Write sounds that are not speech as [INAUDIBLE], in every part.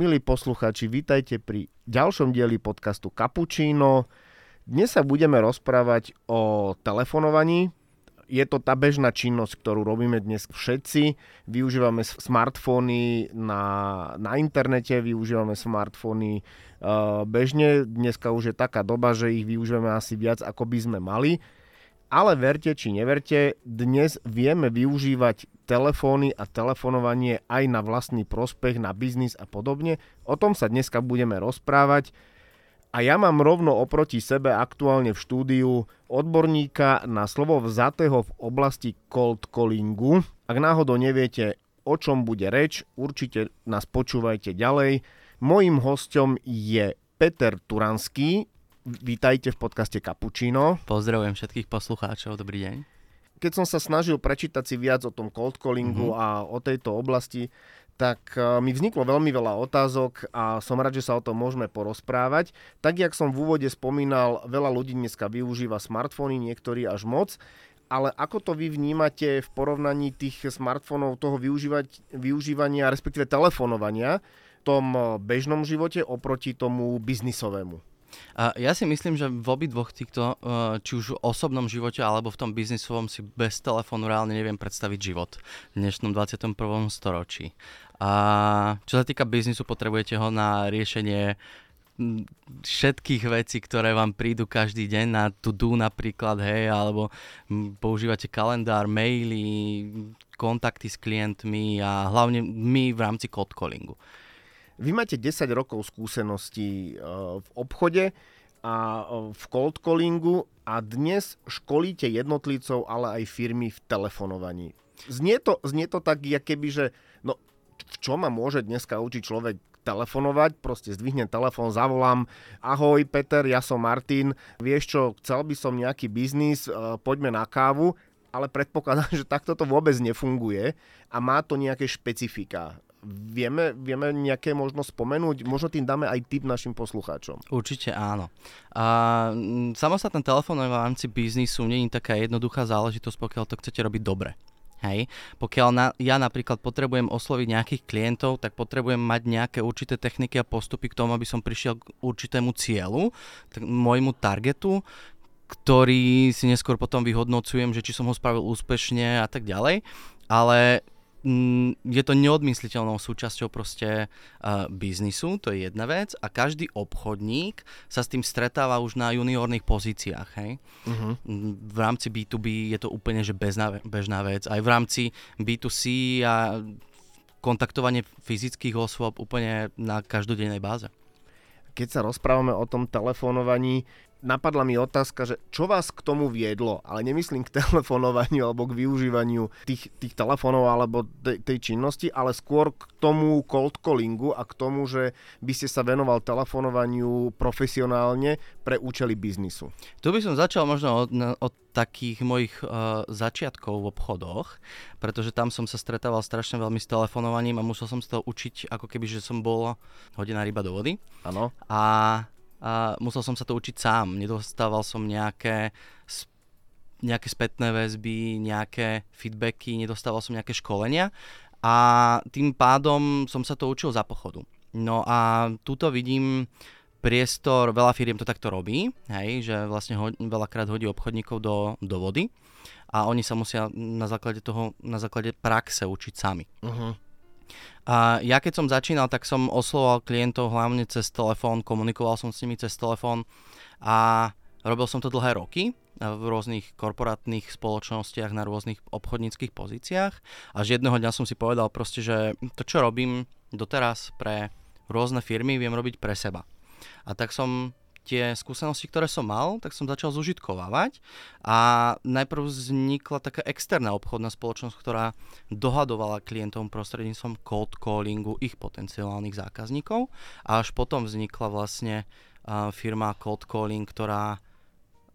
Milí posluchači, vítajte pri ďalšom dieli podcastu Cappuccino. Dnes sa budeme rozprávať o telefonovaní. Je to tá bežná činnosť, ktorú robíme dnes všetci. Využívame smartfóny na, na internete, využívame smartfóny uh, bežne. Dneska už je taká doba, že ich využívame asi viac, ako by sme mali. Ale verte či neverte, dnes vieme využívať telefóny a telefonovanie aj na vlastný prospech, na biznis a podobne. O tom sa dneska budeme rozprávať. A ja mám rovno oproti sebe aktuálne v štúdiu odborníka na slovo vzatého v oblasti cold callingu. Ak náhodou neviete, o čom bude reč, určite nás počúvajte ďalej. Mojím hostom je Peter Turanský, Vítajte v podcaste Cappuccino. Pozdravujem všetkých poslucháčov, dobrý deň. Keď som sa snažil prečítať si viac o tom cold callingu mm-hmm. a o tejto oblasti, tak e, mi vzniklo veľmi veľa otázok a som rád, že sa o tom môžeme porozprávať. Tak, jak som v úvode spomínal, veľa ľudí dneska využíva smartfóny, niektorí až moc, ale ako to vy vnímate v porovnaní tých smartfónov, toho využívať, využívania, respektíve telefonovania v tom bežnom živote oproti tomu biznisovému? A ja si myslím, že v obidvoch týchto, eh, či už v osobnom živote alebo v tom biznisovom si bez telefónu reálne neviem predstaviť život v dnešnom 21. storočí. A čo sa týka biznisu, potrebujete ho na riešenie všetkých vecí, ktoré vám prídu každý deň na to-do napríklad, hej, alebo používate kalendár, maily, kontakty s klientmi a hlavne my v rámci cold callingu. Vy máte 10 rokov skúseností e, v obchode a e, v cold callingu a dnes školíte jednotlivcov, ale aj firmy v telefonovaní. Znie to, znie to tak, keby, že no, v čo ma môže dneska učiť človek telefonovať, proste zdvihnem telefón, zavolám, ahoj Peter, ja som Martin, vieš čo, chcel by som nejaký biznis, e, poďme na kávu, ale predpokladám, [LAUGHS] že takto to vôbec nefunguje a má to nejaké špecifika. Vieme, vieme nejaké možno spomenúť? Možno tým dáme aj tip našim poslucháčom. Určite áno. A samostatné telefónové v rámci biznisu nie je taká jednoduchá záležitosť, pokiaľ to chcete robiť dobre. Hej. Pokiaľ na, ja napríklad potrebujem osloviť nejakých klientov, tak potrebujem mať nejaké určité techniky a postupy k tomu, aby som prišiel k určitému cieľu, k môjmu targetu, ktorý si neskôr potom vyhodnocujem, že či som ho spravil úspešne a tak ďalej. Ale Mm, je to neodmysliteľnou súčasťou proste uh, biznisu, to je jedna vec a každý obchodník sa s tým stretáva už na juniorných pozíciách, hej. Uh-huh. V rámci B2B je to úplne že bezná, bežná vec, aj v rámci B2C a kontaktovanie fyzických osôb úplne na každodennej báze. Keď sa rozprávame o tom telefonovaní, napadla mi otázka, že čo vás k tomu viedlo, ale nemyslím k [LAUGHS] telefonovaniu alebo k využívaniu tých, tých telefónov alebo tej, tej činnosti, ale skôr k tomu cold callingu a k tomu, že by ste sa venoval telefonovaniu profesionálne pre účely biznisu. Tu by som začal možno od, od takých mojich uh, začiatkov v obchodoch, pretože tam som sa stretával strašne veľmi s telefonovaním a musel som sa to učiť ako keby, že som bol hodená ryba do vody. Áno. A a musel som sa to učiť sám. Nedostával som nejaké, nejaké spätné väzby, nejaké feedbacky, nedostával som nejaké školenia a tým pádom som sa to učil za pochodu. No a tuto vidím priestor, veľa firiem to takto robí, hej, že vlastne ho, veľakrát hodí obchodníkov do, do vody a oni sa musia na základe toho, na základe praxe učiť sami. Uh-huh. A ja keď som začínal, tak som oslovoval klientov hlavne cez telefón, komunikoval som s nimi cez telefón a robil som to dlhé roky v rôznych korporátnych spoločnostiach na rôznych obchodníckých pozíciách. Až jedného dňa som si povedal proste, že to, čo robím doteraz pre rôzne firmy, viem robiť pre seba. A tak som tie skúsenosti, ktoré som mal, tak som začal zužitkovávať a najprv vznikla taká externá obchodná spoločnosť, ktorá dohadovala klientom prostredníctvom cold callingu ich potenciálnych zákazníkov a až potom vznikla vlastne uh, firma Cold Calling, ktorá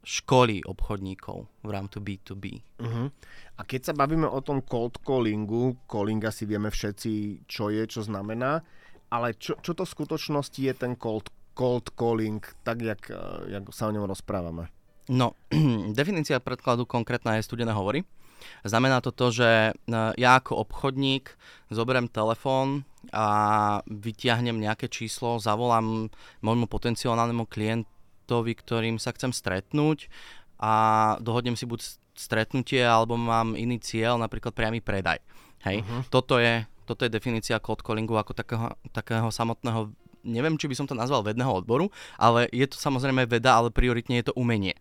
školí obchodníkov v rámci B2B. Uh-huh. A keď sa bavíme o tom cold callingu, calling asi vieme všetci, čo je, čo znamená, ale čo, čo to v skutočnosti je ten cold cold calling, tak jak, eh, jak sa o ňom rozprávame? No, [CLEARS THROAT] definícia predkladu konkrétna je studené hovory. Znamená to to, že e, ja ako obchodník zoberiem telefón a vytiahnem nejaké číslo, zavolám môjmu potenciálnemu klientovi, ktorým sa chcem stretnúť a dohodnem si buď stretnutie alebo mám iný cieľ, napríklad priamy predaj. Hej, uh-huh. toto, je, toto je definícia cold callingu ako takého, takého samotného, neviem, či by som to nazval vedného odboru, ale je to samozrejme veda, ale prioritne je to umenie.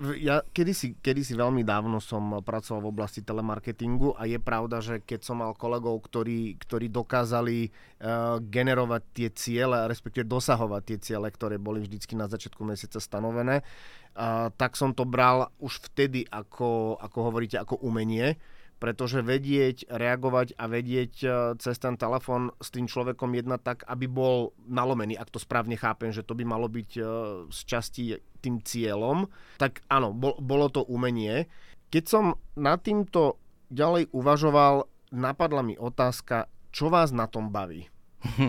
Ja kedysi, kedysi veľmi dávno som pracoval v oblasti telemarketingu a je pravda, že keď som mal kolegov, ktorí, ktorí dokázali uh, generovať tie ciele, respektíve dosahovať tie ciele, ktoré boli vždycky na začiatku mesiaca stanovené, uh, tak som to bral už vtedy ako, ako hovoríte, ako umenie pretože vedieť reagovať a vedieť e, cez ten telefón s tým človekom jednať tak, aby bol nalomený, ak to správne chápem, že to by malo byť e, z časti tým cieľom, tak áno, bolo to umenie. Keď som nad týmto ďalej uvažoval, napadla mi otázka, čo vás na tom baví? [LAUGHS]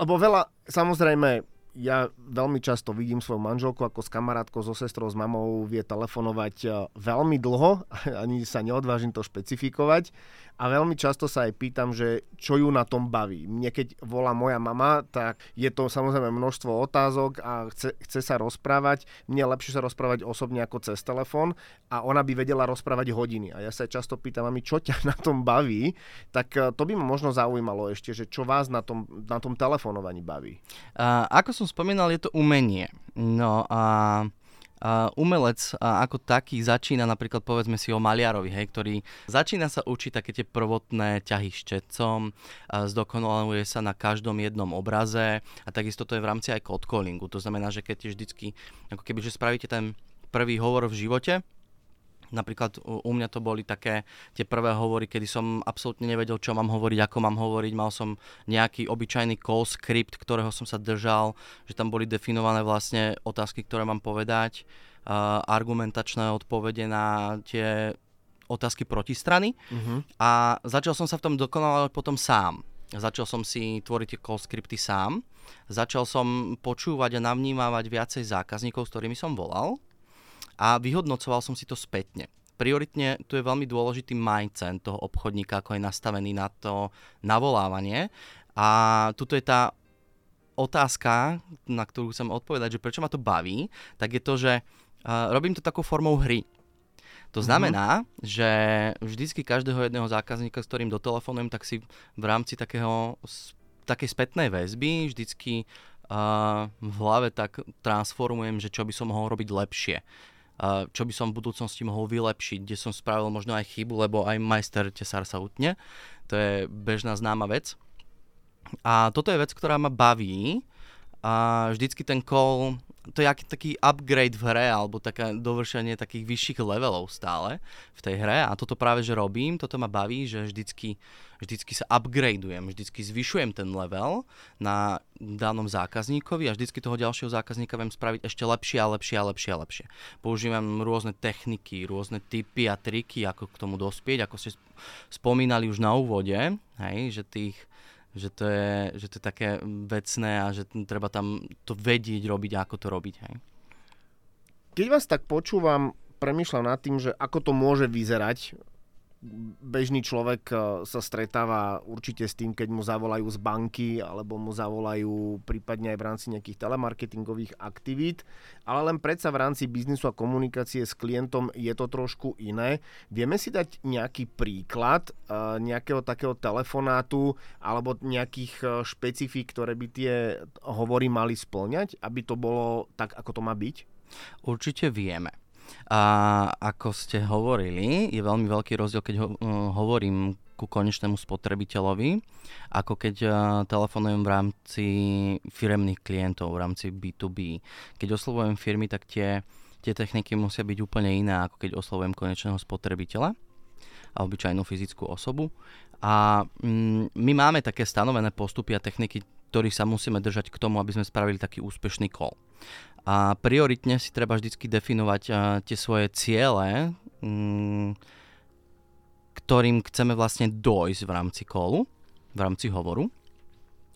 Lebo veľa, samozrejme, ja veľmi často vidím svoju manželku ako s kamarátkou, so sestrou, s mamou vie telefonovať e, veľmi dlho, [LAUGHS] ani sa neodvážim to špecifikovať a veľmi často sa aj pýtam, že čo ju na tom baví. Mne keď volá moja mama, tak je to samozrejme množstvo otázok a chce, chce sa rozprávať. Mne je lepšie sa rozprávať osobne ako cez telefón a ona by vedela rozprávať hodiny. A ja sa často pýtam, mami, čo ťa [LAUGHS] na tom baví, tak e, to by ma možno zaujímalo ešte, že čo vás na tom, na tom telefonovaní baví. Uh, ako som spomínal, je to umenie. No a uh, umelec uh, ako taký začína napríklad povedzme si o maliarovi, hej, ktorý začína sa učiť také tie prvotné ťahy štetcom, uh, zdokonaluje sa na každom jednom obraze a takisto to je v rámci aj code. To znamená, že keď vždycky, ako keby, že spravíte ten prvý hovor v živote, Napríklad u mňa to boli také tie prvé hovory, kedy som absolútne nevedel, čo mám hovoriť, ako mám hovoriť. Mal som nejaký obyčajný call script, ktorého som sa držal, že tam boli definované vlastne otázky, ktoré mám povedať, uh, argumentačné odpovede na tie otázky protistrany. Uh-huh. A začal som sa v tom dokonale potom sám. Začal som si tvoriť tie call scripty sám. Začal som počúvať a navnímavať viacej zákazníkov, s ktorými som volal a vyhodnocoval som si to spätne. Prioritne tu je veľmi dôležitý mindset toho obchodníka, ako je nastavený na to navolávanie. A tuto je tá otázka, na ktorú chcem odpovedať, že prečo ma to baví, tak je to, že uh, robím to takou formou hry. To mhm. znamená, mm-hmm. že vždycky každého jedného zákazníka, s ktorým dotelefonujem, tak si v rámci takého, takej spätnej väzby vždycky uh, v hlave tak transformujem, že čo by som mohol robiť lepšie čo by som v budúcnosti mohol vylepšiť, kde som spravil možno aj chybu, lebo aj majster tesár sa utne. To je bežná známa vec. A toto je vec, ktorá ma baví. A vždycky ten call to je aký taký upgrade v hre, alebo také dovršenie takých vyšších levelov stále v tej hre a toto práve, že robím, toto ma baví, že vždycky, vždycky sa upgradeujem, vždycky zvyšujem ten level na danom zákazníkovi a vždycky toho ďalšieho zákazníka viem spraviť ešte lepšie a lepšie a lepšie a lepšie. Používam rôzne techniky, rôzne typy a triky, ako k tomu dospieť, ako ste spomínali už na úvode, hej, že tých že to je, že to je také vecné a že treba tam to vedieť robiť a ako to robiť. Hej. Keď vás tak počúvam, premyšľam nad tým, že ako to môže vyzerať bežný človek eh, sa stretáva určite s tým, keď mu zavolajú z banky alebo mu zavolajú prípadne aj v rámci nejakých telemarketingových aktivít, ale len predsa v rámci biznisu a komunikácie s klientom je to trošku iné. Vieme si dať nejaký príklad eh, nejakého takého telefonátu alebo nejakých eh, špecifík, ktoré by tie hovory mali splňať, aby to bolo tak, ako to má byť? Určite vieme. A ako ste hovorili, je veľmi veľký rozdiel, keď ho, uh, hovorím ku konečnému spotrebiteľovi, ako keď uh, telefonujem v rámci firemných klientov, v rámci B2B. Keď oslovujem firmy, tak tie, tie techniky musia byť úplne iné, ako keď oslovujem konečného spotrebiteľa a obyčajnú fyzickú osobu. A mm, my máme také stanovené postupy a techniky, ktorých sa musíme držať k tomu, aby sme spravili taký úspešný call. A prioritne si treba vždy definovať uh, tie svoje ciele, um, ktorým chceme vlastne dojsť v rámci kolu, v rámci hovoru.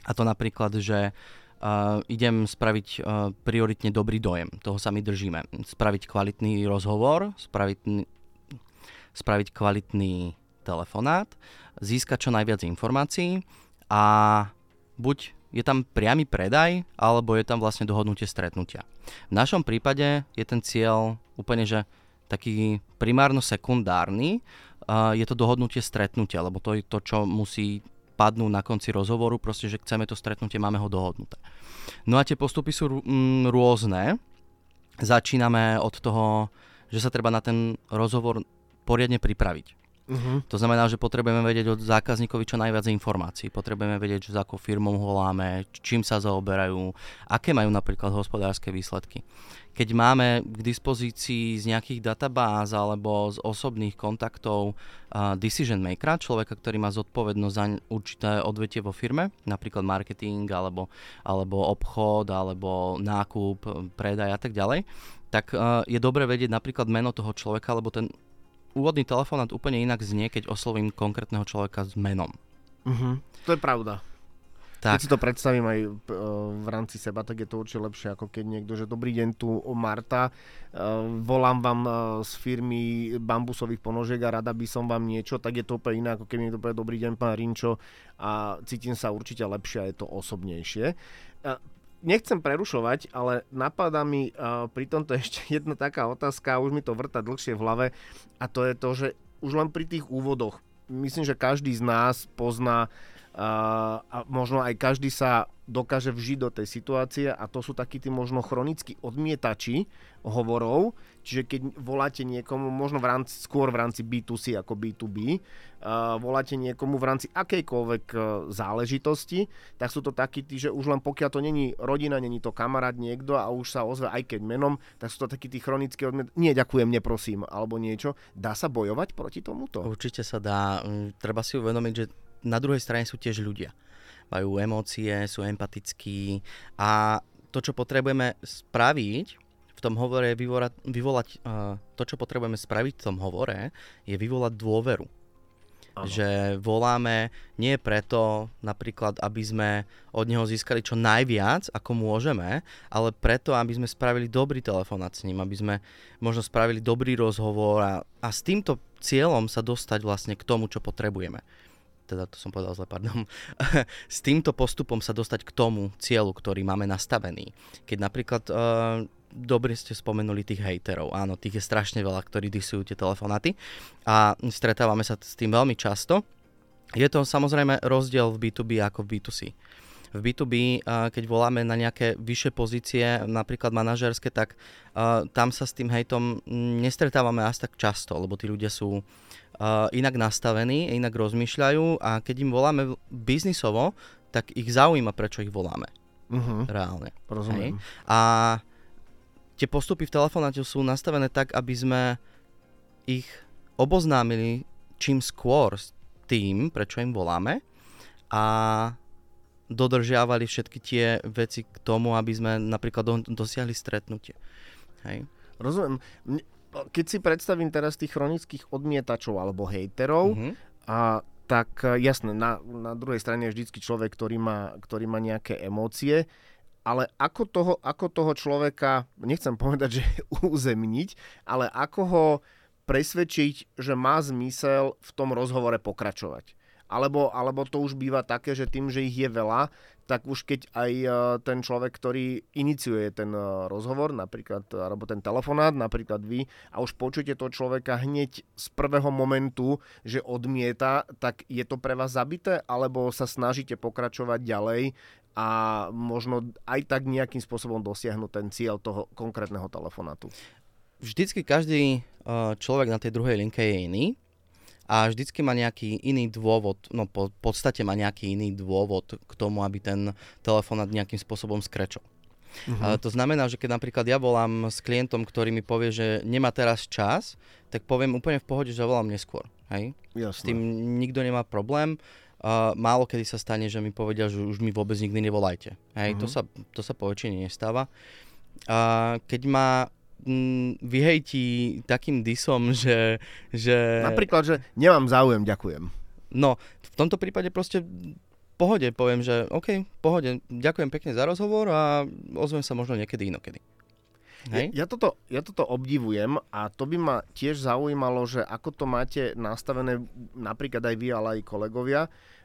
A to napríklad, že uh, idem spraviť uh, prioritne dobrý dojem. Toho sa my držíme. Spraviť kvalitný rozhovor, spraviť, spraviť kvalitný telefonát, získať čo najviac informácií a buď je tam priamy predaj, alebo je tam vlastne dohodnutie stretnutia. V našom prípade je ten cieľ úplne, že taký primárno-sekundárny, je to dohodnutie stretnutia, lebo to je to, čo musí padnúť na konci rozhovoru, proste, že chceme to stretnutie, máme ho dohodnuté. No a tie postupy sú mm, rôzne. Začíname od toho, že sa treba na ten rozhovor poriadne pripraviť. Uh-huh. To znamená, že potrebujeme vedieť od zákazníkovi čo najviac informácií. Potrebujeme vedieť, že za akou firmou voláme, čím sa zaoberajú, aké majú napríklad hospodárske výsledky. Keď máme k dispozícii z nejakých databáz alebo z osobných kontaktov uh, decision makera, človeka, ktorý má zodpovednosť za určité odvetie vo firme, napríklad marketing alebo, alebo obchod alebo nákup, predaj a tak ďalej, tak je dobre vedieť napríklad meno toho človeka, lebo ten úvodný telefonát úplne inak znie, keď oslovím konkrétneho človeka s menom. Uh-huh. To je pravda. Tak. Keď si to predstavím aj e, v rámci seba, tak je to určite lepšie, ako keď niekto, že dobrý deň tu Marta, e, volám vám e, z firmy bambusových ponožiek a rada by som vám niečo, tak je to úplne iné, ako keď niekto povie dobrý deň pán Rinčo a cítim sa určite lepšie a je to osobnejšie nechcem prerušovať, ale napadá mi uh, pri tomto [LAUGHS] ešte jedna taká otázka, už mi to vrta dlhšie v hlave a to je to, že už len pri tých úvodoch, myslím, že každý z nás pozná uh, a možno aj každý sa dokáže vžiť do tej situácie a to sú takí tí možno chronickí odmietači hovorov, čiže keď voláte niekomu, možno v rámci, skôr v rámci B2C ako B2B, uh, voláte niekomu v rámci akejkoľvek uh, záležitosti, tak sú to takí tí, že už len pokiaľ to není rodina, není to kamarát niekto a už sa ozve aj keď menom, tak sú to takí tí chronickí odmiet, nie ďakujem, neprosím, alebo niečo. Dá sa bojovať proti tomuto? Určite sa dá. Mm, treba si uvedomiť, že na druhej strane sú tiež ľudia majú emócie, sú empatickí a to, čo potrebujeme spraviť v tom hovore, je vyvolať, vyvolať uh, to, čo potrebujeme spraviť v tom hovore, je vyvolať dôveru. Ano. Že voláme nie preto, napríklad, aby sme od neho získali čo najviac, ako môžeme, ale preto, aby sme spravili dobrý telefonát s ním, aby sme možno spravili dobrý rozhovor a, a s týmto cieľom sa dostať vlastne k tomu, čo potrebujeme teda to som povedal zle, pardon, [LAUGHS] s týmto postupom sa dostať k tomu cieľu, ktorý máme nastavený. Keď napríklad, uh, dobre ste spomenuli tých hejterov, áno, tých je strašne veľa, ktorí disujú tie telefonáty a stretávame sa s tým veľmi často. Je to samozrejme rozdiel v B2B ako v B2C. V B2B, uh, keď voláme na nejaké vyššie pozície, napríklad manažerské, tak uh, tam sa s tým hejtom nestretávame až tak často, lebo tí ľudia sú uh, inak nastavení, inak rozmýšľajú a keď im voláme biznisovo, tak ich zaujíma, prečo ich voláme. Uh-huh. Reálne. Rozumiem. Hej? A tie postupy v telefonáte sú nastavené tak, aby sme ich oboznámili čím skôr s tým, prečo im voláme a dodržiavali všetky tie veci k tomu, aby sme napríklad dosiahli stretnutie. Hej. Rozumiem keď si predstavím teraz tých chronických odmietačov alebo hejterov, mm-hmm. a tak e, jasné, na, na druhej strane je vždycky človek, ktorý má, ktorý má nejaké emócie, ale ako toho, ako toho človeka, nechcem povedať, [LAUGHS] že uzemniť, ale ako ho presvedčiť, že má zmysel v tom rozhovore pokračovať. Alebo, alebo to už býva také, že tým, že ich je veľa, tak už keď aj e, ten človek, ktorý iniciuje ten e, rozhovor, napríklad, alebo ten telefonát, napríklad vy, a už počujete toho človeka hneď z prvého momentu, že odmieta, tak je to pre vás zabité, alebo sa snažíte pokračovať ďalej a možno aj tak nejakým spôsobom dosiahnuť ten cieľ toho konkrétneho telefonátu? Vždycky každý e, človek na tej druhej linke je iný a vždycky má nejaký iný dôvod, no po podstate má nejaký iný dôvod k tomu, aby ten telefonát nejakým spôsobom skrečol. Uh-huh. Ale to znamená, že keď napríklad ja volám s klientom, ktorý mi povie, že nemá teraz čas, tak poviem úplne v pohode, že volám neskôr. Hej? Jasne. S tým nikto nemá problém. Uh, málo kedy sa stane, že mi povedia, že už mi vôbec nikdy nevolajte. Hej? Uh-huh. To, sa, to sa po väčšine nestáva. Uh, keď má mm, vyhejtí takým disom, [LAUGHS] že, že... Napríklad, že nemám záujem, ďakujem. No, v tomto prípade proste pohode poviem, že OK, pohode, ďakujem pekne za rozhovor a ozvem sa možno niekedy inokedy. Ja, ja, toto, ja toto obdivujem a to by ma tiež zaujímalo, že ako to máte nastavené napríklad aj vy, ale aj kolegovia,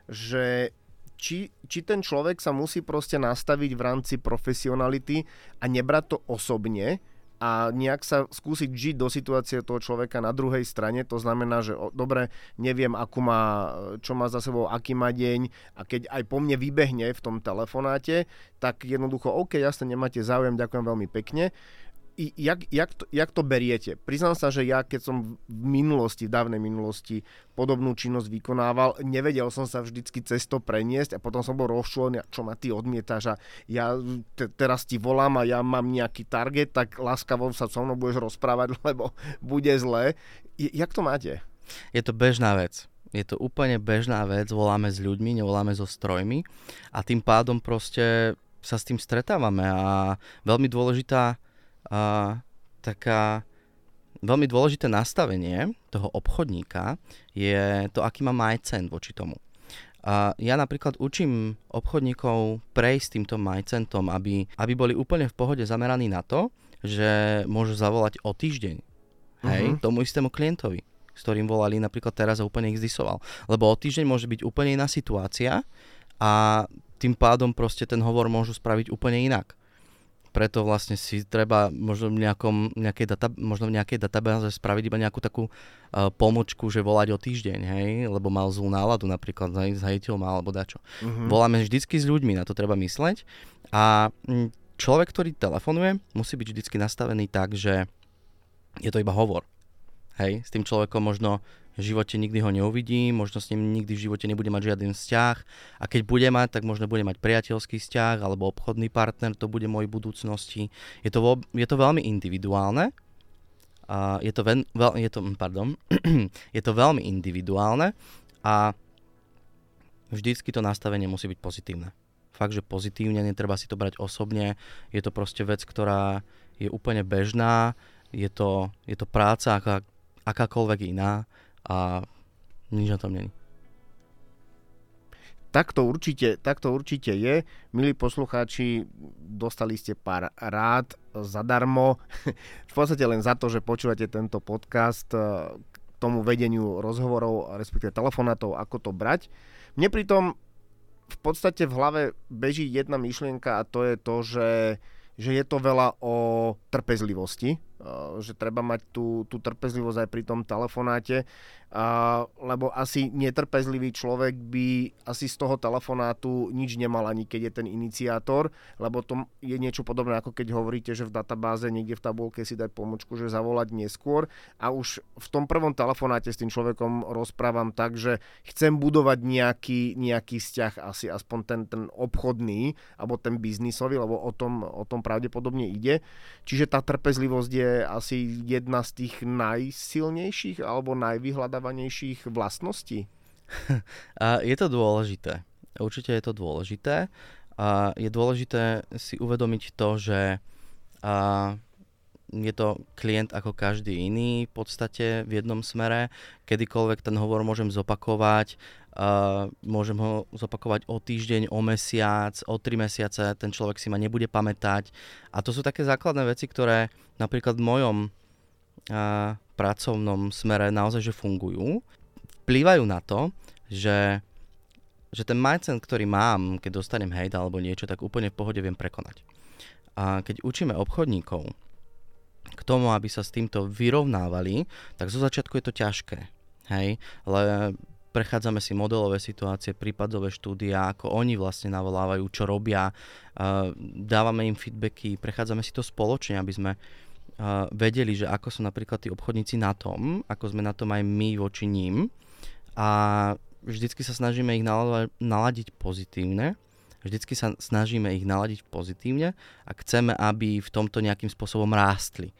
že či, či ten človek sa musí proste nastaviť v rámci profesionality a nebrať to osobne, a nejak sa skúsiť žiť do situácie toho človeka na druhej strane. To znamená, že o, dobre, neviem, akú má, čo má za sebou, aký má deň a keď aj po mne vybehne v tom telefonáte, tak jednoducho, OK, jasne, nemáte záujem, ďakujem veľmi pekne jak, jak, to, jak to beriete? Priznám sa, že ja keď som v minulosti, v dávnej minulosti podobnú činnosť vykonával, nevedel som sa vždycky cez to preniesť a potom som bol rozčúlený, čo ma ty odmietaš a ja te, teraz ti volám a ja mám nejaký target, tak láskavo sa so mnou budeš rozprávať, [LAUGHS] lebo bude zle. Jak to máte? Je to bežná vec. Je to úplne bežná vec, voláme s ľuďmi, nevoláme so strojmi a tým pádom proste sa s tým stretávame a veľmi dôležitá a, taká veľmi dôležité nastavenie toho obchodníka je to, aký má majcent voči tomu. A ja napríklad učím obchodníkov prejsť týmto majcentom, aby, aby boli úplne v pohode zameraní na to, že môžu zavolať o týždeň. Hej, uh-huh. tomu istému klientovi, s ktorým volali napríklad teraz a úplne ich zdisoval. Lebo o týždeň môže byť úplne iná situácia a tým pádom proste ten hovor môžu spraviť úplne inak preto vlastne si treba možno v, nejakom, nejakej, data, možno v nejakej databáze spraviť iba nejakú takú uh, pomočku, že volať o týždeň, hej, lebo mal zlú náladu napríklad, zajiteľ mal alebo dačo. Uh-huh. Voláme vždycky s ľuďmi, na to treba mysleť a mm, človek, ktorý telefonuje, musí byť vždycky nastavený tak, že je to iba hovor. Hej, s tým človekom možno v živote nikdy ho neuvidí, možno s ním nikdy v živote nebude mať žiaden vzťah a keď bude mať, tak možno bude mať priateľský vzťah alebo obchodný partner, to bude môj budúcnosti. Je to, vo, je to veľmi individuálne, a je, to ven, veľ, je, to, hm, pardon, [CLEARS THROAT] je to veľmi individuálne a vždycky to nastavenie musí byť pozitívne. Fakt, že pozitívne, netreba si to brať osobne, je to proste vec, ktorá je úplne bežná, je to, je to práca aká, akákoľvek iná a nič na tom není. Tak to, určite, tak to určite je. Milí poslucháči, dostali ste pár rád zadarmo. [LAUGHS] v podstate len za to, že počúvate tento podcast k tomu vedeniu rozhovorov, respektíve telefonátov, ako to brať. Mne pritom v podstate v hlave beží jedna myšlienka a to je to, že, že je to veľa o trpezlivosti že treba mať tú, tú trpezlivosť aj pri tom telefonáte, lebo asi netrpezlivý človek by asi z toho telefonátu nič nemal ani keď je ten iniciátor, lebo to je niečo podobné ako keď hovoríte, že v databáze niekde v tabulke si dať pomočku, že zavolať neskôr a už v tom prvom telefonáte s tým človekom rozprávam tak, že chcem budovať nejaký, nejaký vzťah, asi aspoň ten, ten obchodný alebo ten biznisový, lebo o tom, o tom pravdepodobne ide. Čiže tá trpezlivosť je asi jedna z tých najsilnejších alebo najvyhľadávanejších vlastností? [LAUGHS] je to dôležité. Určite je to dôležité. A je dôležité si uvedomiť to, že a je to klient ako každý iný v podstate v jednom smere. Kedykoľvek ten hovor môžem zopakovať, Uh, môžem ho zopakovať o týždeň, o mesiac, o tri mesiace, ten človek si ma nebude pamätať. A to sú také základné veci, ktoré napríklad v mojom uh, pracovnom smere naozaj že fungujú. Vplývajú na to, že, že ten mindset, ktorý mám, keď dostanem hate alebo niečo, tak úplne v pohode viem prekonať. A keď učíme obchodníkov k tomu, aby sa s týmto vyrovnávali, tak zo začiatku je to ťažké. Hej, ale prechádzame si modelové situácie, prípadové štúdia, ako oni vlastne navolávajú, čo robia, dávame im feedbacky, prechádzame si to spoločne, aby sme vedeli, že ako sú napríklad tí obchodníci na tom, ako sme na tom aj my voči ním a vždycky sa snažíme ich naladiť pozitívne, vždycky sa snažíme ich naladiť pozitívne a chceme, aby v tomto nejakým spôsobom rástli.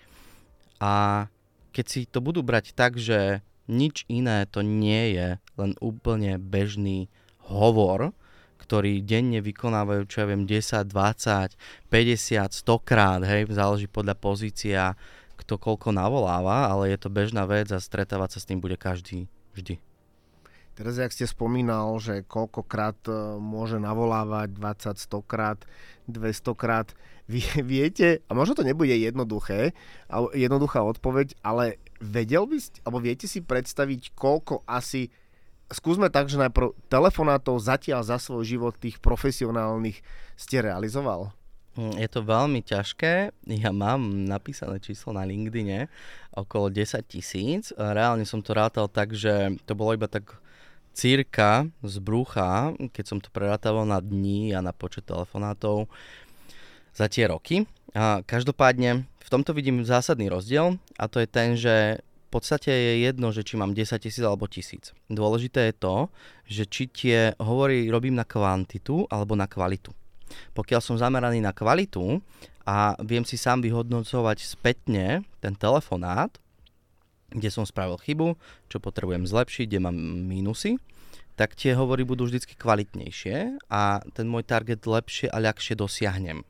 A keď si to budú brať tak, že nič iné to nie je, len úplne bežný hovor, ktorý denne vykonávajú, čo ja viem, 10, 20, 50, 100 krát, hej, záleží podľa pozícia, kto koľko navoláva, ale je to bežná vec a stretávať sa s tým bude každý vždy. Teraz, jak ste spomínal, že koľkokrát e, môže navolávať, 20, 100 krát, 200 krát, viete, a možno to nebude jednoduché, jednoduchá odpoveď, ale vedel by ste, alebo viete si predstaviť, koľko asi skúsme tak, že najprv telefonátov zatiaľ za svoj život tých profesionálnych ste realizoval? Hm, je to veľmi ťažké. Ja mám napísané číslo na LinkedIne okolo 10 tisíc. Reálne som to rátal tak, že to bolo iba tak cirka z brucha, keď som to prerátával na dní a na počet telefonátov za tie roky. A každopádne v tomto vidím zásadný rozdiel a to je ten, že podstate je jedno, že či mám 10 tisíc alebo tisíc. Dôležité je to, že či tie hovory robím na kvantitu alebo na kvalitu. Pokiaľ som zameraný na kvalitu a viem si sám vyhodnocovať spätne ten telefonát, kde som spravil chybu, čo potrebujem zlepšiť, kde mám mínusy, tak tie hovory budú vždy kvalitnejšie a ten môj target lepšie a ľahšie dosiahnem.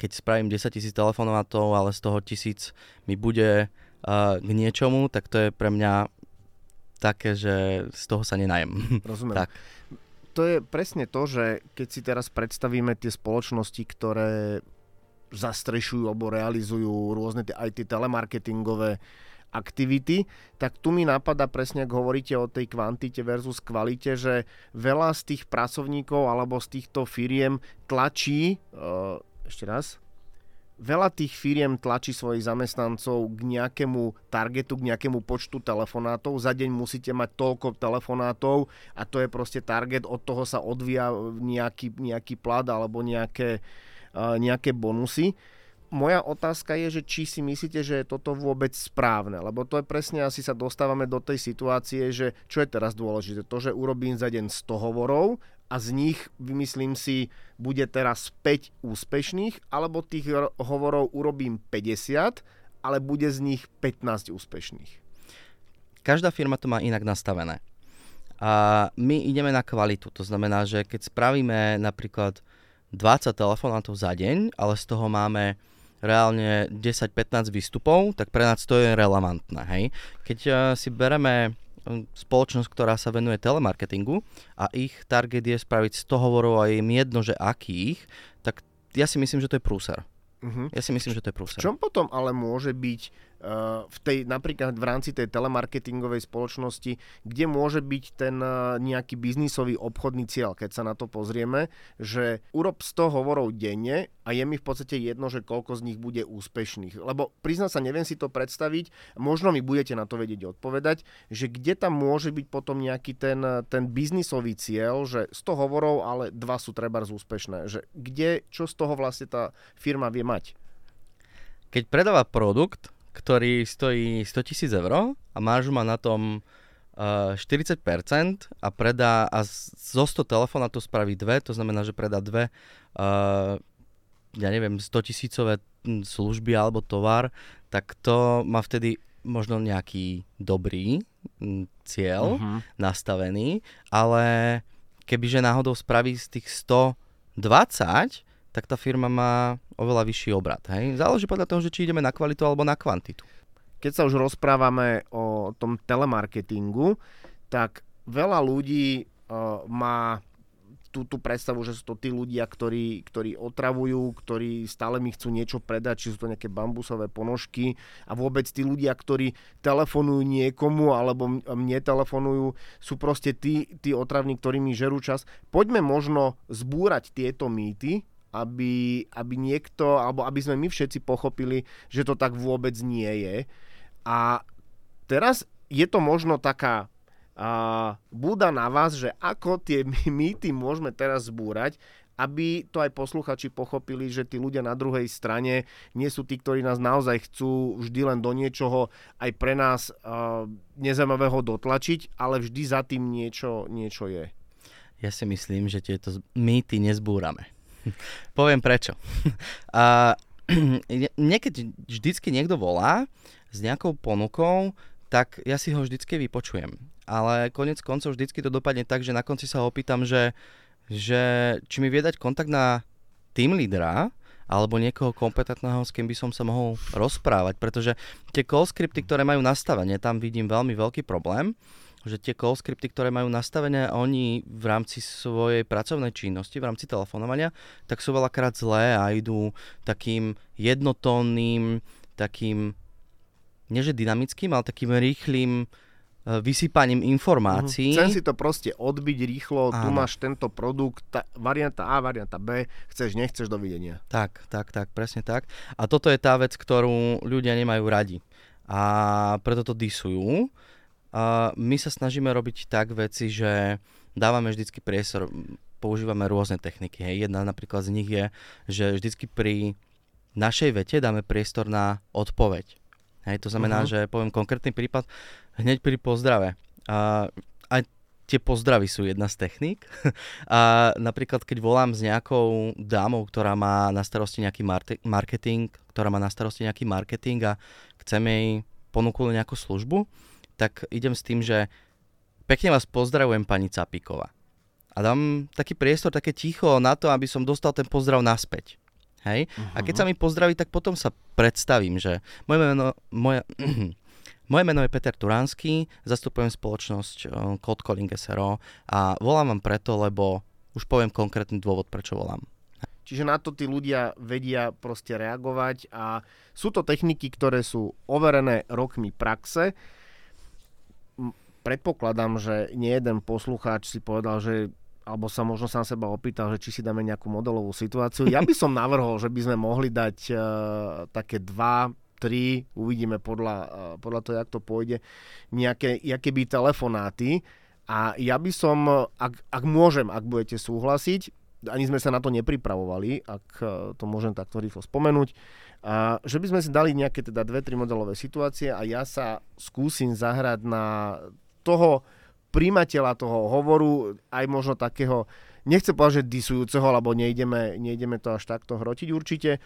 Keď spravím 10 tisíc telefonátov, ale z toho tisíc mi bude k niečomu, tak to je pre mňa také, že z toho sa nenajem. [LAUGHS] Rozumiem. tak. To je presne to, že keď si teraz predstavíme tie spoločnosti, ktoré zastrešujú alebo realizujú rôzne tie, tie telemarketingové aktivity, tak tu mi napadá presne, ak hovoríte o tej kvantite versus kvalite, že veľa z tých pracovníkov alebo z týchto firiem tlačí, uh, ešte raz, veľa tých firiem tlačí svojich zamestnancov k nejakému targetu, k nejakému počtu telefonátov. Za deň musíte mať toľko telefonátov a to je proste target, od toho sa odvíja nejaký, nejaký plat alebo nejaké, nejaké bonusy. Moja otázka je, že či si myslíte, že je toto vôbec správne, lebo to je presne, asi sa dostávame do tej situácie, že čo je teraz dôležité? To, že urobím za deň 100 hovorov a z nich, vymyslím si, bude teraz 5 úspešných, alebo tých hovorov urobím 50, ale bude z nich 15 úspešných. Každá firma to má inak nastavené. A my ideme na kvalitu, to znamená, že keď spravíme napríklad 20 telefonátov za deň, ale z toho máme reálne 10-15 výstupov, tak pre nás to je relevantné. Hej? Keď uh, si bereme spoločnosť, ktorá sa venuje telemarketingu a ich target je spraviť 100 hovorov a je im jedno, že akých, tak ja si myslím, že to je prúser. Uh-huh. Ja si myslím, že to je prúser. V čom potom ale môže byť v tej, napríklad v rámci tej telemarketingovej spoločnosti, kde môže byť ten uh, nejaký biznisový obchodný cieľ, keď sa na to pozrieme, že urob 100 hovorov denne a je mi v podstate jedno, že koľko z nich bude úspešných. Lebo priznám sa, neviem si to predstaviť, možno mi budete na to vedieť odpovedať, že kde tam môže byť potom nejaký ten, ten biznisový cieľ, že 100 hovorov, ale dva sú treba úspešné. Že kde, čo z toho vlastne tá firma vie mať? Keď predáva produkt, ktorý stojí 100 tisíc eur a maržu má na tom uh, 40% a predá a zo 100 telefónov spraví dve, to znamená, že predá dve uh, ja neviem, 100 tisícové služby alebo tovar, tak to má vtedy možno nejaký dobrý cieľ uh-huh. nastavený, ale kebyže náhodou spraví z tých 120, tak tá firma má oveľa vyšší obrad. Hej? Záleží podľa toho, že či ideme na kvalitu alebo na kvantitu. Keď sa už rozprávame o tom telemarketingu, tak veľa ľudí uh, má tú, tú predstavu, že sú to tí ľudia, ktorí, ktorí otravujú, ktorí stále mi chcú niečo predať, či sú to nejaké bambusové ponožky a vôbec tí ľudia, ktorí telefonujú niekomu alebo mne telefonujú, sú proste tí, tí otravní, ktorí mi žerú čas. Poďme možno zbúrať tieto mýty, aby, aby niekto, alebo aby sme my všetci pochopili, že to tak vôbec nie je. A teraz je to možno taká a, búda na vás, že ako tie [LAUGHS] mýty môžeme teraz zbúrať, aby to aj posluchači pochopili, že tí ľudia na druhej strane nie sú tí, ktorí nás naozaj chcú vždy len do niečoho aj pre nás uh, nezaujímavého dotlačiť, ale vždy za tým niečo, niečo je. Ja si myslím, že tieto mýty nezbúrame. [LAUGHS] Poviem prečo. [LAUGHS] A, [CLEARS THROAT] niekedy vždycky niekto volá s nejakou ponukou, tak ja si ho vždycky vypočujem. Ale konec koncov vždycky to dopadne tak, že na konci sa ho opýtam, že, že či mi vie dať kontakt na team lídra, alebo niekoho kompetentného, s kým by som sa mohol rozprávať, pretože tie call scripty, ktoré majú nastavenie, tam vidím veľmi veľký problém že tie call scripty, ktoré majú nastavené oni v rámci svojej pracovnej činnosti, v rámci telefonovania, tak sú veľakrát zlé a idú takým jednotónnym, takým, neže dynamickým, ale takým rýchlým E, vysypaním informácií. Chcem si to proste odbiť rýchlo, Áno. tu máš tento produkt, tá, varianta A, varianta B, chceš, nechceš, dovidenia. Tak, tak, tak, presne tak. A toto je tá vec, ktorú ľudia nemajú radi. A preto to disujú. My sa snažíme robiť tak veci, že dávame vždycky priestor, používame rôzne techniky. Hej. Jedna napríklad z nich je, že vždycky pri našej vete dáme priestor na odpoveď. Hej, to znamená, uh-huh. že poviem konkrétny prípad, hneď pri pozdrave. A aj tie pozdravy sú jedna z techník. [LAUGHS] A napríklad, keď volám s nejakou dámou, ktorá má na starosti nejaký marketing, ktorá má na starosti nejaký marketing a chceme jej ponúknuť nejakú službu, tak idem s tým, že pekne vás pozdravujem pani Capíková. A dám taký priestor, také ticho na to, aby som dostal ten pozdrav naspäť. Hej? Uh-huh. A keď sa mi pozdraví, tak potom sa predstavím, že moje meno, moje, [CLEARS THROAT] moje meno je Peter Turánsky, zastupujem spoločnosť uh, Code Calling SRO a volám vám preto, lebo už poviem konkrétny dôvod, prečo volám. Čiže na to tí ľudia vedia proste reagovať a sú to techniky, ktoré sú overené rokmi praxe. Predpokladám, že nie jeden poslucháč si povedal, že alebo sa možno sám seba opýtal, že či si dáme nejakú modelovú situáciu. Ja by som navrhol, že by sme mohli dať uh, také dva, tri, uvidíme podľa, uh, podľa toho, jak to pôjde, nejaké, jaké by telefonáty. A ja by som, ak, ak môžem, ak budete súhlasiť, ani sme sa na to nepripravovali, ak uh, to môžem takto rýchlo spomenúť, a že by sme si dali nejaké teda dve, tri modelové situácie a ja sa skúsim zahrať na toho, príjmateľa toho hovoru, aj možno takého, nechcem povedať, že disujúceho, lebo nejdeme, nejdeme to až takto hrotiť určite,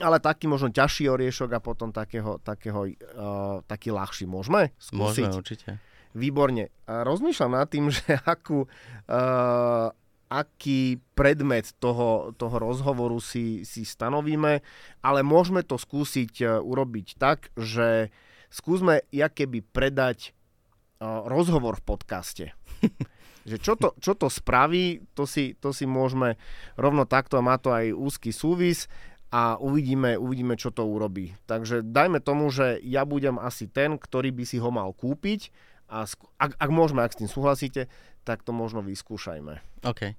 ale taký možno ťažší oriešok a potom takého, takého uh, taký ľahší. Môžeme skúsiť? Môžeme, určite. Výborne. A rozmýšľam nad tým, [LAUGHS] že akú, uh, aký predmet toho, toho rozhovoru si, si stanovíme, ale môžeme to skúsiť uh, urobiť tak, že skúsme keby predať rozhovor v podcaste. [LAUGHS] že čo to, čo to spraví, to si, to si môžeme rovno takto, má to aj úzky súvis a uvidíme, uvidíme, čo to urobí. Takže dajme tomu, že ja budem asi ten, ktorý by si ho mal kúpiť a ak, ak môžeme, ak s tým súhlasíte, tak to možno vyskúšajme. OK.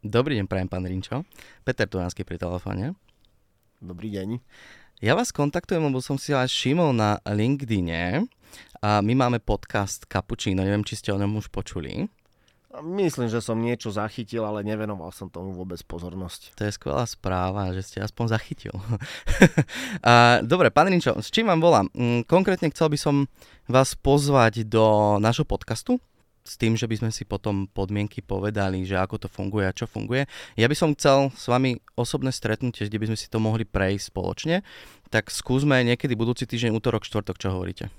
Dobrý deň, prajem pán Rinčo. Peter Turánsky pri telefóne. Dobrý deň. Ja vás kontaktujem, lebo som si vás všimol na LinkedIne a my máme podcast Cappuccino, neviem, či ste o ňom už počuli. Myslím, že som niečo zachytil, ale nevenoval som tomu vôbec pozornosť. To je skvelá správa, že ste aspoň zachytil. [LAUGHS] Dobre, pán Rinčo, s čím vám volám? Mm, konkrétne chcel by som vás pozvať do nášho podcastu, s tým, že by sme si potom podmienky povedali, že ako to funguje a čo funguje. Ja by som chcel s vami osobné stretnutie, kde by sme si to mohli prejsť spoločne, tak skúsme niekedy budúci týždeň, útorok, štvrtok, čo hovoríte?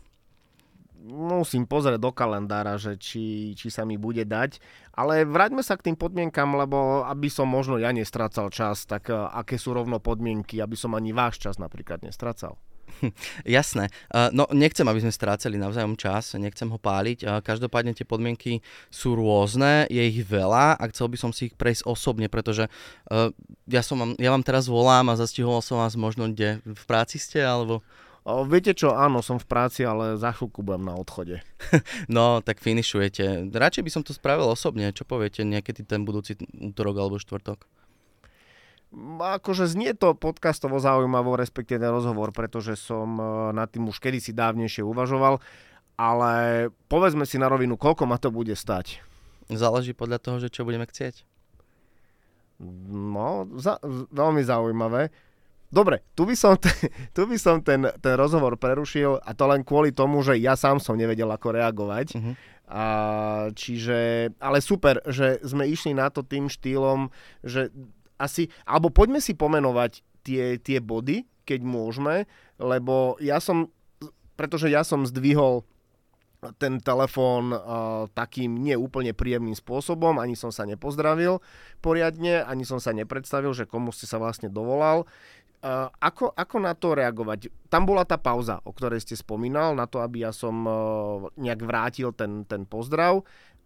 Musím pozrieť do kalendára, že či, či sa mi bude dať, ale vráťme sa k tým podmienkam, lebo aby som možno ja nestracal čas, tak eh, aké sú rovno podmienky, aby som ani váš čas napríklad nestracal. [LAUGHS] Jasné. No nechcem, aby sme strácali navzájom čas, nechcem ho páliť. Každopádne tie podmienky sú rôzne, je ich veľa a chcel by som si ich prejsť osobne, pretože ja, som vám, ja vám teraz volám a zastihol som vás možno kde v práci ste, alebo... O, viete čo, áno, som v práci, ale za chvíľku budem na odchode. [LAUGHS] no, tak finišujete. Radšej by som to spravil osobne. Čo poviete niekedy ten budúci útorok alebo štvrtok? Akože znie to podcastovo zaujímavo, respektíve ten rozhovor, pretože som e, nad tým už kedysi dávnejšie uvažoval, ale povedzme si na rovinu, koľko ma to bude stať. Záleží podľa toho, že čo budeme chcieť. No, za, veľmi zaujímavé. Dobre, tu by som, ten, [LAUGHS] tu by som ten, ten rozhovor prerušil a to len kvôli tomu, že ja sám som nevedel, ako reagovať. Uh-huh. A, čiže, ale super, že sme išli na to tým štýlom, že asi, alebo poďme si pomenovať tie, tie body, keď môžeme, lebo ja som, pretože ja som zdvihol ten telefón uh, takým neúplne príjemným spôsobom, ani som sa nepozdravil poriadne, ani som sa nepredstavil, že komu si sa vlastne dovolal. Uh, ako, ako na to reagovať? Tam bola tá pauza, o ktorej ste spomínal, na to, aby ja som uh, nejak vrátil ten, ten pozdrav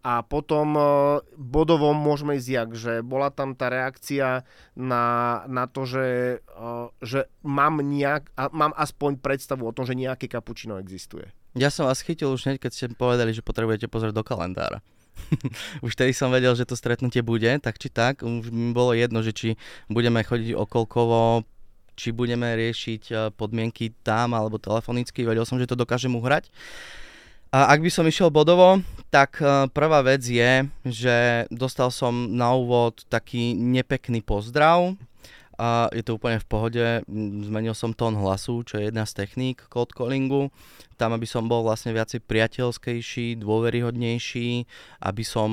a potom uh, bodovo môžeme ísť jak, že bola tam tá reakcia na, na to, že, uh, že mám, nejak, mám aspoň predstavu o tom, že nejaké kapučino existuje. Ja som vás chytil už hneď, keď ste povedali, že potrebujete pozrieť do kalendára. [LAUGHS] už tedy som vedel, že to stretnutie bude, tak či tak. Už mi bolo jedno, že či budeme chodiť okolkovo, či budeme riešiť e, podmienky tam alebo telefonicky. Vedel som, že to dokážem uhrať. A ak by som išiel bodovo, tak e, prvá vec je, že dostal som na úvod taký nepekný pozdrav a je to úplne v pohode. Zmenil som tón hlasu, čo je jedna z techník cold callingu. Tam, aby som bol vlastne viacej priateľskejší, dôveryhodnejší, aby som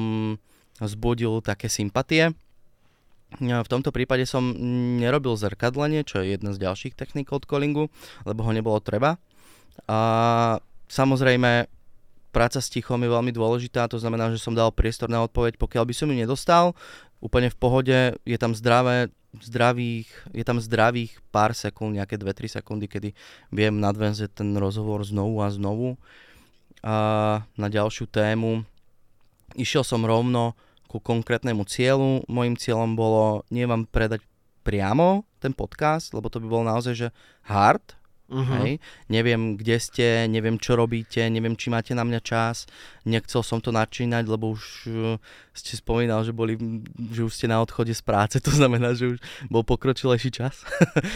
zbudil také sympatie. V tomto prípade som nerobil zrkadlenie, čo je jedna z ďalších techník cold callingu, lebo ho nebolo treba. A samozrejme, práca s tichom je veľmi dôležitá, to znamená, že som dal priestor na odpoveď, pokiaľ by som ju nedostal, úplne v pohode, je tam zdravé, zdravých, je tam zdravých pár sekúnd, nejaké 2-3 sekundy, kedy viem nadvenzať ten rozhovor znovu a znovu. A na ďalšiu tému išiel som rovno ku konkrétnemu cieľu. Mojím cieľom bolo nie vám predať priamo ten podcast, lebo to by bolo naozaj že hard, Uh-huh. Hej. Neviem, kde ste, neviem, čo robíte, neviem, či máte na mňa čas. Nechcel som to načínať, lebo už uh, ste spomínal, že, boli, že už ste na odchode z práce, [LAUGHS] to znamená, že už bol pokročilejší čas.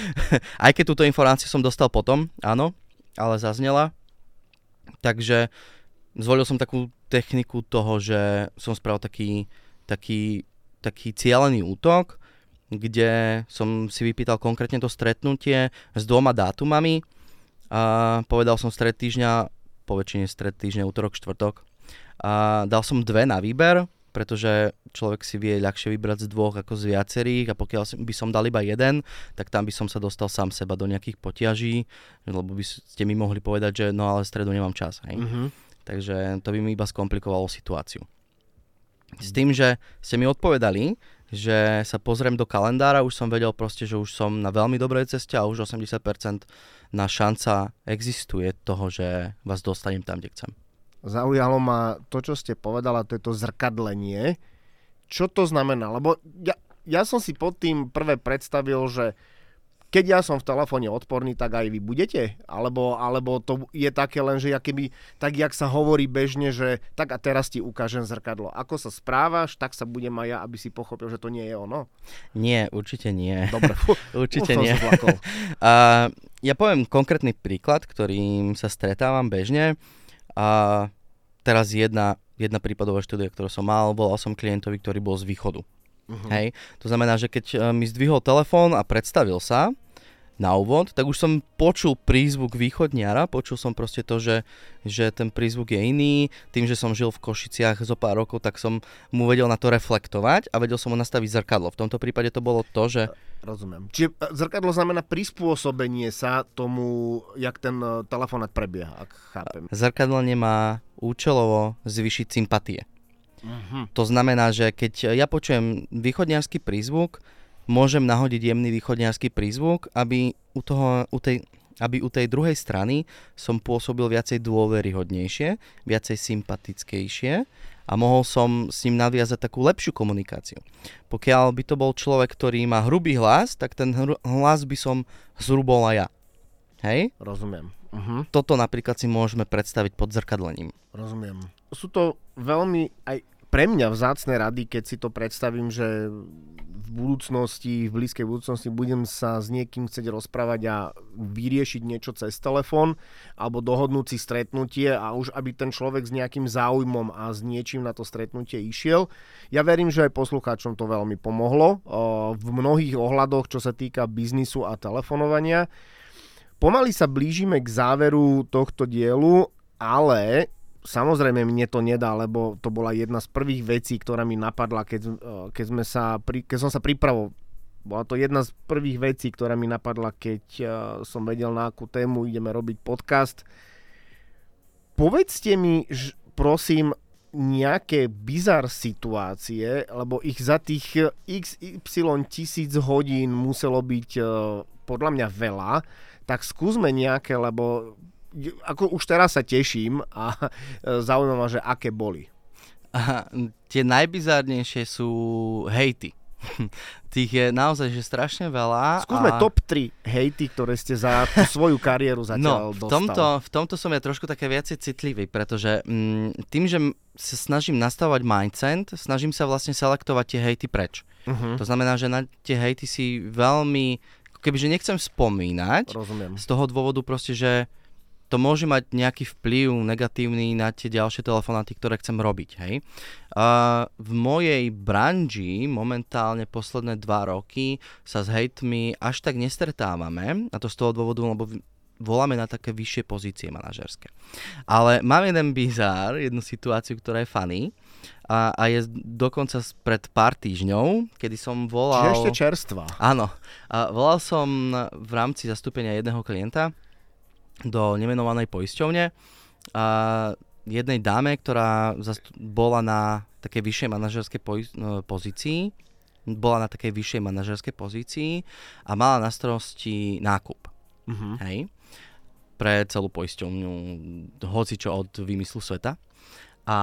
[LAUGHS] Aj keď túto informáciu som dostal potom, áno, ale zaznela. Takže zvolil som takú techniku toho, že som spravil taký, taký, taký cieľený útok, kde som si vypýtal konkrétne to stretnutie s dvoma dátumami a povedal som stred týždňa, po väčšine stred týždňa, útorok, štvrtok. A dal som dve na výber, pretože človek si vie ľahšie vybrať z dvoch ako z viacerých a pokiaľ by som dal iba jeden, tak tam by som sa dostal sám seba do nejakých potiaží, lebo by ste mi mohli povedať, že no ale stredu nemám čas. Hej? Uh-huh. Takže to by mi iba skomplikovalo situáciu. S tým, že ste mi odpovedali, že sa pozriem do kalendára, už som vedel proste, že už som na veľmi dobrej ceste a už 80% na šanca existuje toho, že vás dostanem tam, kde chcem. Zaujalo ma to, čo ste povedala, to je to zrkadlenie. Čo to znamená? Lebo ja, ja som si pod tým prvé predstavil, že keď ja som v telefóne odporný, tak aj vy budete? Alebo, alebo to je také len, že ja keby, tak jak sa hovorí bežne, že tak a teraz ti ukážem zrkadlo. Ako sa správaš, tak sa budem aj ja, aby si pochopil, že to nie je ono? Nie, určite nie. Dobre, [LAUGHS] fú, určite nie. [LAUGHS] a, ja poviem konkrétny príklad, ktorým sa stretávam bežne. A teraz jedna, jedna prípadová štúdia, ktorú som mal, volal som klientovi, ktorý bol z východu. Uh-huh. Hej. To znamená, že keď uh, mi zdvihol telefón a predstavil sa na úvod, tak už som počul prízvuk východniara, počul som proste to, že, že ten prízvuk je iný. Tým, že som žil v Košiciach zo pár rokov, tak som mu vedel na to reflektovať a vedel som mu nastaviť zrkadlo. V tomto prípade to bolo to, že... Rozumiem. Čiže e, zrkadlo znamená prispôsobenie sa tomu, jak ten e, telefonát prebieha, ak chápem. Zrkadlo nemá účelovo zvýšiť sympatie. Uh-huh. To znamená, že keď ja počujem východňarský prízvuk, môžem nahodiť jemný východňarský prízvuk, aby u, toho, u, tej, aby u tej druhej strany som pôsobil viacej dôveryhodnejšie, viacej sympatickejšie a mohol som s ním nadviazať takú lepšiu komunikáciu. Pokiaľ by to bol človek, ktorý má hrubý hlas, tak ten hlas by som zrubol aj ja. Hej? Rozumiem. Uh-huh. Toto napríklad si môžeme predstaviť pod zrkadlením. Rozumiem sú to veľmi aj pre mňa vzácne rady, keď si to predstavím, že v budúcnosti, v blízkej budúcnosti budem sa s niekým chcieť rozprávať a vyriešiť niečo cez telefón alebo dohodnúť si stretnutie a už aby ten človek s nejakým záujmom a s niečím na to stretnutie išiel. Ja verím, že aj poslucháčom to veľmi pomohlo v mnohých ohľadoch, čo sa týka biznisu a telefonovania. Pomaly sa blížime k záveru tohto dielu, ale Samozrejme mne to nedá, lebo to bola jedna z prvých vecí, ktorá mi napadla, keď, e, keď, sme sa, keď som sa pripravoval. Bola to jedna z prvých vecí, ktorá mi napadla, keď e, som vedel, na akú tému ideme robiť podcast. povedzte mi, prosím, nejaké bizar situácie, lebo ich za tých XY tisíc hodín muselo byť uh, podľa mňa veľa, tak skúsme nejaké, lebo ako už teraz sa teším a zaujímavé, že aké boli. Aha, tie najbizárnejšie sú hejty. [LAUGHS] Tých je naozaj že strašne veľa. Skúsme a... top 3 hejty, ktoré ste za tú svoju kariéru [LAUGHS] no, zatiaľ no, v tomto, v tomto som ja trošku také viacej citlivý, pretože mm, tým, že sa snažím nastavovať mindset, snažím sa vlastne selektovať tie hejty preč. Uh-huh. To znamená, že na tie hejty si veľmi, kebyže nechcem spomínať, Rozumiem. z toho dôvodu proste, že to môže mať nejaký vplyv negatívny na tie ďalšie telefonáty, ktoré chcem robiť. Hej? Uh, v mojej branži momentálne posledné dva roky sa s hejtmi až tak nestretávame, a to z toho dôvodu, lebo voláme na také vyššie pozície manažerské. Ale mám jeden bizár, jednu situáciu, ktorá je funny a, a je dokonca pred pár týždňov, kedy som volal... Čiže ešte čerstvá. Áno. A volal som v rámci zastúpenia jedného klienta, do nemenovanej poisťovne a jednej dáme, ktorá bola na takej vyššej manažerskej no, pozícii, bola na takej vyššej manažerskej pozícii a mala na starosti nákup. Uh-huh. Hej? Pre celú poisťovňu, hoci čo od vymyslu sveta. A,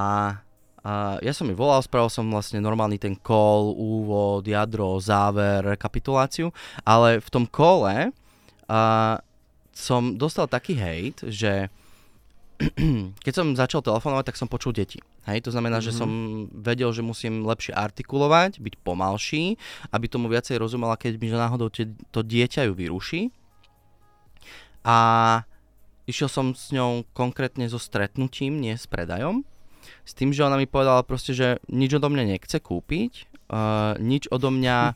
a ja som mi volal, spravil som vlastne normálny ten call, úvod, jadro, záver, rekapituláciu, ale v tom kole som dostal taký hejt, že [CLEARS THROAT] keď som začal telefonovať, tak som počul deti. Hej, to znamená, mm-hmm. že som vedel, že musím lepšie artikulovať, byť pomalší, aby tomu viacej rozumela, keď mi náhodou to dieťa ju vyruší. A išiel som s ňou konkrétne so stretnutím, nie s predajom. S tým, že ona mi povedala proste, že nič odo mňa nechce kúpiť, uh, nič odo mňa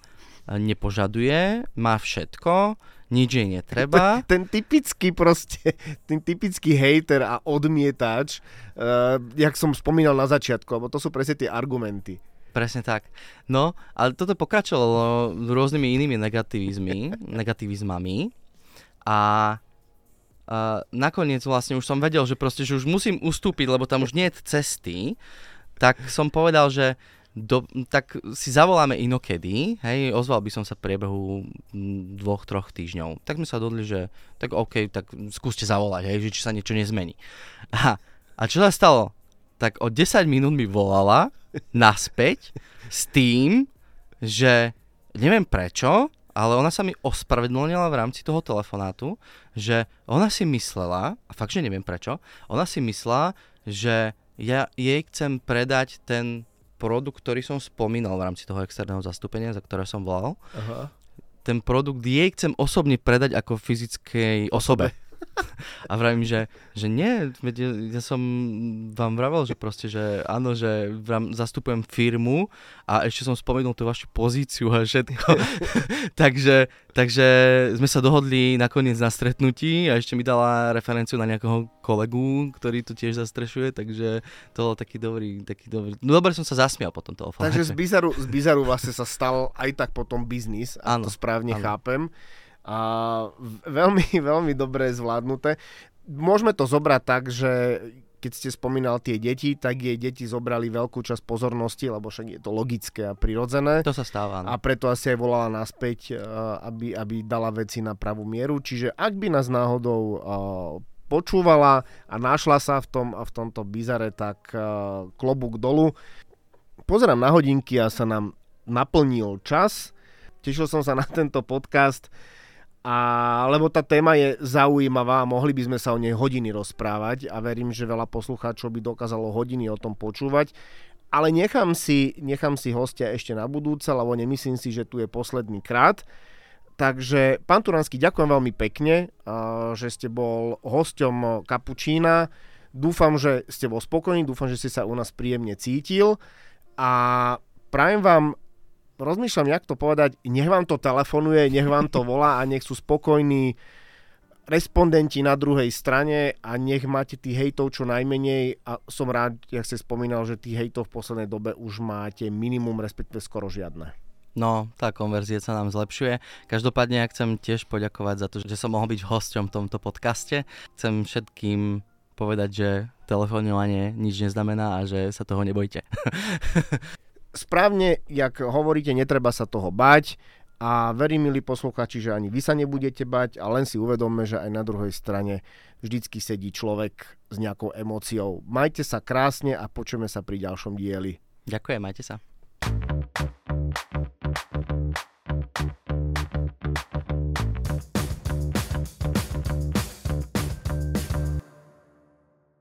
nepožaduje, má všetko, nič jej netreba. Ten, [LAUGHS] ten typický proste, ten typický hejter a odmietač, uh, jak som spomínal na začiatku, lebo to sú presne tie argumenty. Presne tak. No, ale toto pokračovalo rôznymi inými negativizmy, [LAUGHS] negativizmami a uh, nakoniec vlastne už som vedel, že proste, že už musím ustúpiť, lebo tam už nie je cesty, tak som povedal, že do, tak si zavoláme inokedy, hej, ozval by som sa v priebehu dvoch, troch týždňov. Tak sme sa dodli, že tak OK, tak skúste zavolať, hej, že či sa niečo nezmení. A, a čo sa stalo? Tak o 10 minút mi volala naspäť s tým, že neviem prečo, ale ona sa mi ospravedlnila v rámci toho telefonátu, že ona si myslela, a fakt, že neviem prečo, ona si myslela, že ja jej chcem predať ten produkt, ktorý som spomínal v rámci toho externého zastúpenia, za ktoré som volal, Aha. ten produkt jej chcem osobne predať ako fyzickej osobe. A vravím, že, že nie, ja som vám vravel, že proste, že áno, že vám zastupujem firmu a ešte som spomenul tú vašu pozíciu a všetko. [LAUGHS] takže, takže sme sa dohodli nakoniec na stretnutí a ešte mi dala referenciu na nejakého kolegu, ktorý tu tiež zastrešuje, takže to bol taký dobrý, taký dobrý. No dobre som sa zasmial po tomto Takže z Bizaru, z Bizaru vlastne sa stal aj tak potom biznis, ak to správne áno. chápem a veľmi, [LAUGHS] veľmi dobre zvládnuté. Môžeme to zobrať tak, že keď ste spomínal tie deti, tak jej deti zobrali veľkú časť pozornosti, lebo však je to logické a prirodzené. To sa stáva. A preto asi aj volala naspäť, aby, aby dala veci na pravú mieru. Čiže ak by nás náhodou počúvala a našla sa v, tom, v tomto bizare, tak klobúk dolu. Pozerám na hodinky a sa nám naplnil čas. Tešil som sa na tento podcast a, lebo tá téma je zaujímavá a mohli by sme sa o nej hodiny rozprávať a verím, že veľa poslucháčov by dokázalo hodiny o tom počúvať. Ale nechám si, nechám si hostia ešte na budúce, lebo nemyslím si, že tu je posledný krát. Takže, pán Turanský, ďakujem veľmi pekne, že ste bol hosťom Kapučína. Dúfam, že ste bol spokojní, dúfam, že ste sa u nás príjemne cítil a prajem vám rozmýšľam, jak to povedať, nech vám to telefonuje, nech vám to volá a nech sú spokojní respondenti na druhej strane a nech máte tých hejtov čo najmenej a som rád, jak ste spomínal, že tých hejtov v poslednej dobe už máte minimum, respektíve skoro žiadne. No, tá konverzia sa nám zlepšuje. Každopádne ja chcem tiež poďakovať za to, že som mohol byť hosťom v tomto podcaste. Chcem všetkým povedať, že telefonovanie nič neznamená a že sa toho nebojte. [LAUGHS] Správne, jak hovoríte, netreba sa toho bať a verím, milí posluchači, že ani vy sa nebudete bať a len si uvedomme, že aj na druhej strane vždycky sedí človek s nejakou emóciou. Majte sa krásne a počujeme sa pri ďalšom dieli. Ďakujem, majte sa.